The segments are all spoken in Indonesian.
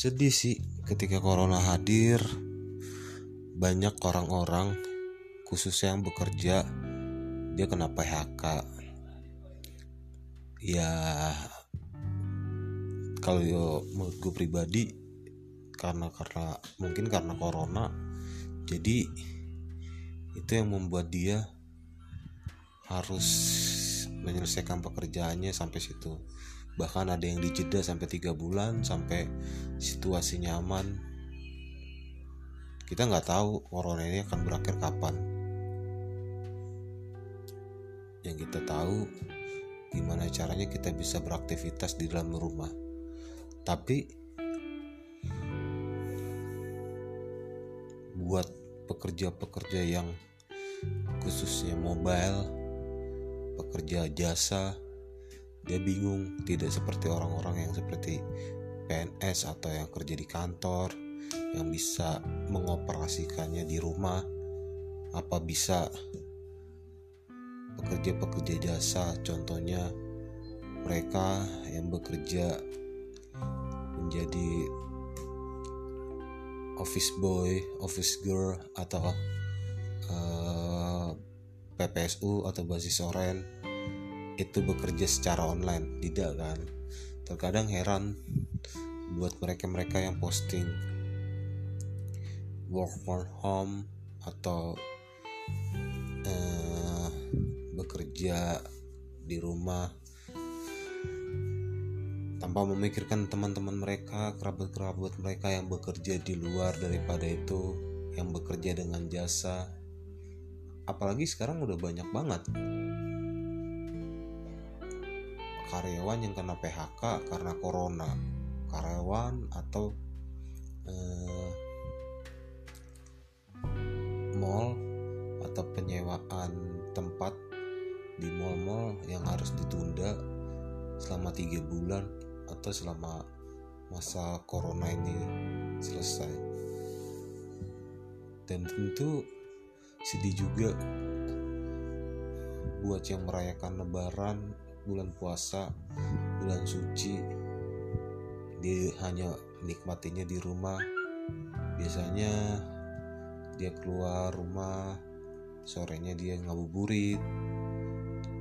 sedih sih ketika corona hadir. Banyak orang-orang khususnya yang bekerja dia kena PHK ya kalau menurut gue pribadi karena karena mungkin karena corona jadi itu yang membuat dia harus menyelesaikan pekerjaannya sampai situ bahkan ada yang dijeda sampai tiga bulan sampai situasi nyaman. Kita nggak tahu corona ini akan berakhir kapan. Yang kita tahu gimana caranya kita bisa beraktivitas di dalam rumah. Tapi buat pekerja-pekerja yang khususnya mobile pekerja jasa dia bingung tidak seperti orang-orang yang seperti PNS atau yang kerja di kantor yang bisa mengoperasikannya di rumah apa bisa pekerja-pekerja jasa. Contohnya mereka yang bekerja menjadi office boy, office girl atau uh, eh, PPSU atau basis oren itu bekerja secara online tidak kan terkadang heran buat mereka-mereka yang posting work from home atau uh, bekerja di rumah tanpa memikirkan teman-teman mereka, kerabat-kerabat mereka yang bekerja di luar daripada itu, yang bekerja dengan jasa. Apalagi sekarang udah banyak banget karyawan yang kena PHK karena corona. Karyawan atau eh, mall atau penyewaan tempat di mall-mall yang harus ditunda selama tiga bulan atau selama masa corona ini selesai. Dan tentu sedih juga buat yang merayakan lebaran bulan puasa bulan suci dia hanya nikmatinya di rumah. Biasanya dia keluar rumah sorenya dia ngabuburit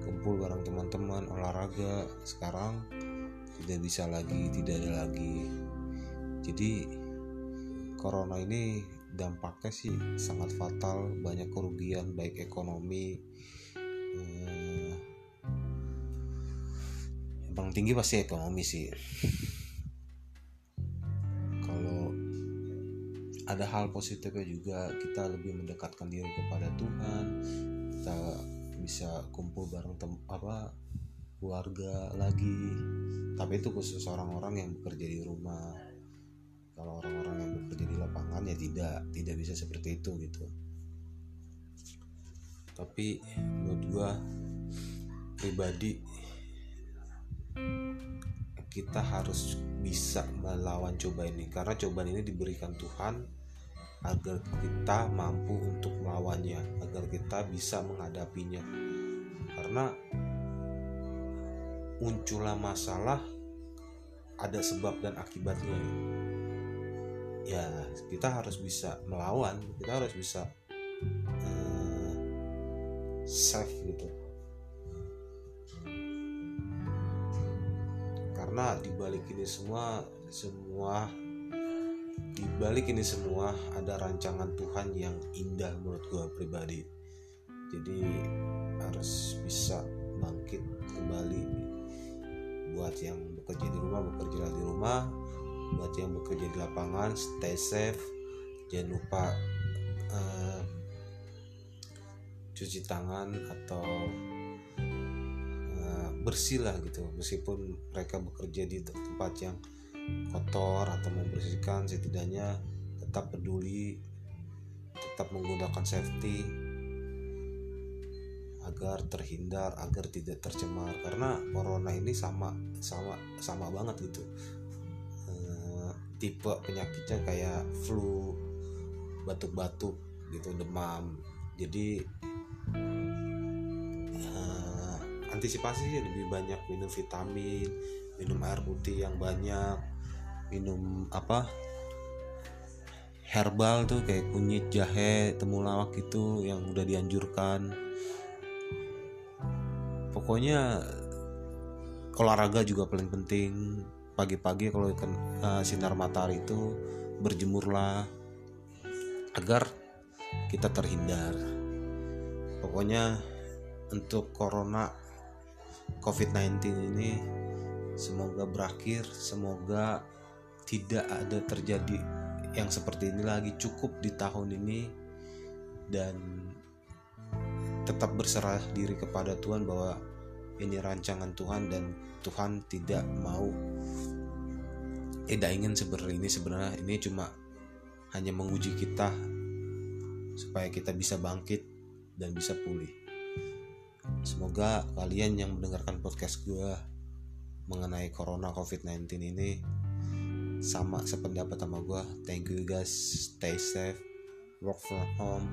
kumpul bareng teman-teman olahraga. Sekarang tidak bisa lagi tidak ada lagi. Jadi corona ini dampaknya sih sangat fatal banyak kerugian baik ekonomi paling tinggi pasti ekonomi sih. Kalau ada hal positifnya juga kita lebih mendekatkan diri kepada Tuhan. Kita bisa kumpul bareng tem apa keluarga lagi. Tapi itu khusus orang-orang yang bekerja di rumah. Kalau orang-orang yang bekerja di lapangan ya tidak tidak bisa seperti itu gitu. Tapi menurut gua pribadi kita harus bisa melawan cobaan ini. Karena cobaan ini diberikan Tuhan agar kita mampu untuk melawannya agar kita bisa menghadapinya. Karena munculnya masalah ada sebab dan akibatnya. Ya kita harus bisa melawan kita harus bisa uh, save gitu karena dibalik ini semua semua dibalik ini semua ada rancangan Tuhan yang indah menurut gue pribadi. Jadi harus bisa bangkit kembali buat yang bekerja di rumah bekerja di rumah. Buat yang bekerja di lapangan stay safe. Jangan lupa uh, cuci tangan atau bersih lah gitu. Meskipun mereka bekerja di tempat yang kotor atau membersihkan setidaknya tetap peduli tetap menggunakan safety agar terhindar agar tidak tercemar. Karena corona ini sama sama sama banget gitu. E, tipe penyakitnya kayak flu batuk-batuk gitu demam. Jadi antisipasi lebih banyak minum vitamin minum air putih yang banyak minum apa herbal tuh kayak kunyit jahe temulawak itu yang udah dianjurkan. Pokoknya olahraga juga paling penting. Pagi-pagi kalau uh, sinar matahari itu berjemurlah agar kita terhindar. Pokoknya untuk corona covid-19 ini semoga berakhir semoga tidak ada terjadi yang seperti ini lagi cukup di tahun ini dan tetap berserah diri kepada Tuhan bahwa ini rancangan Tuhan dan Tuhan tidak mau tidak ingin seperti ini sebenarnya ini cuma hanya menguji kita supaya kita bisa bangkit dan bisa pulih semoga kalian yang mendengarkan podcast gue mengenai corona covid-19 ini sama sependapat sama gue thank you guys. Stay safe. Work from home.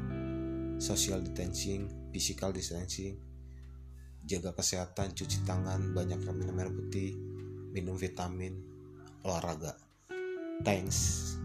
Social distancing. Physical distancing. Jaga kesehatan. Cuci tangan. Banyak minum air putih. Minum vitamin. Olahraga. Thanks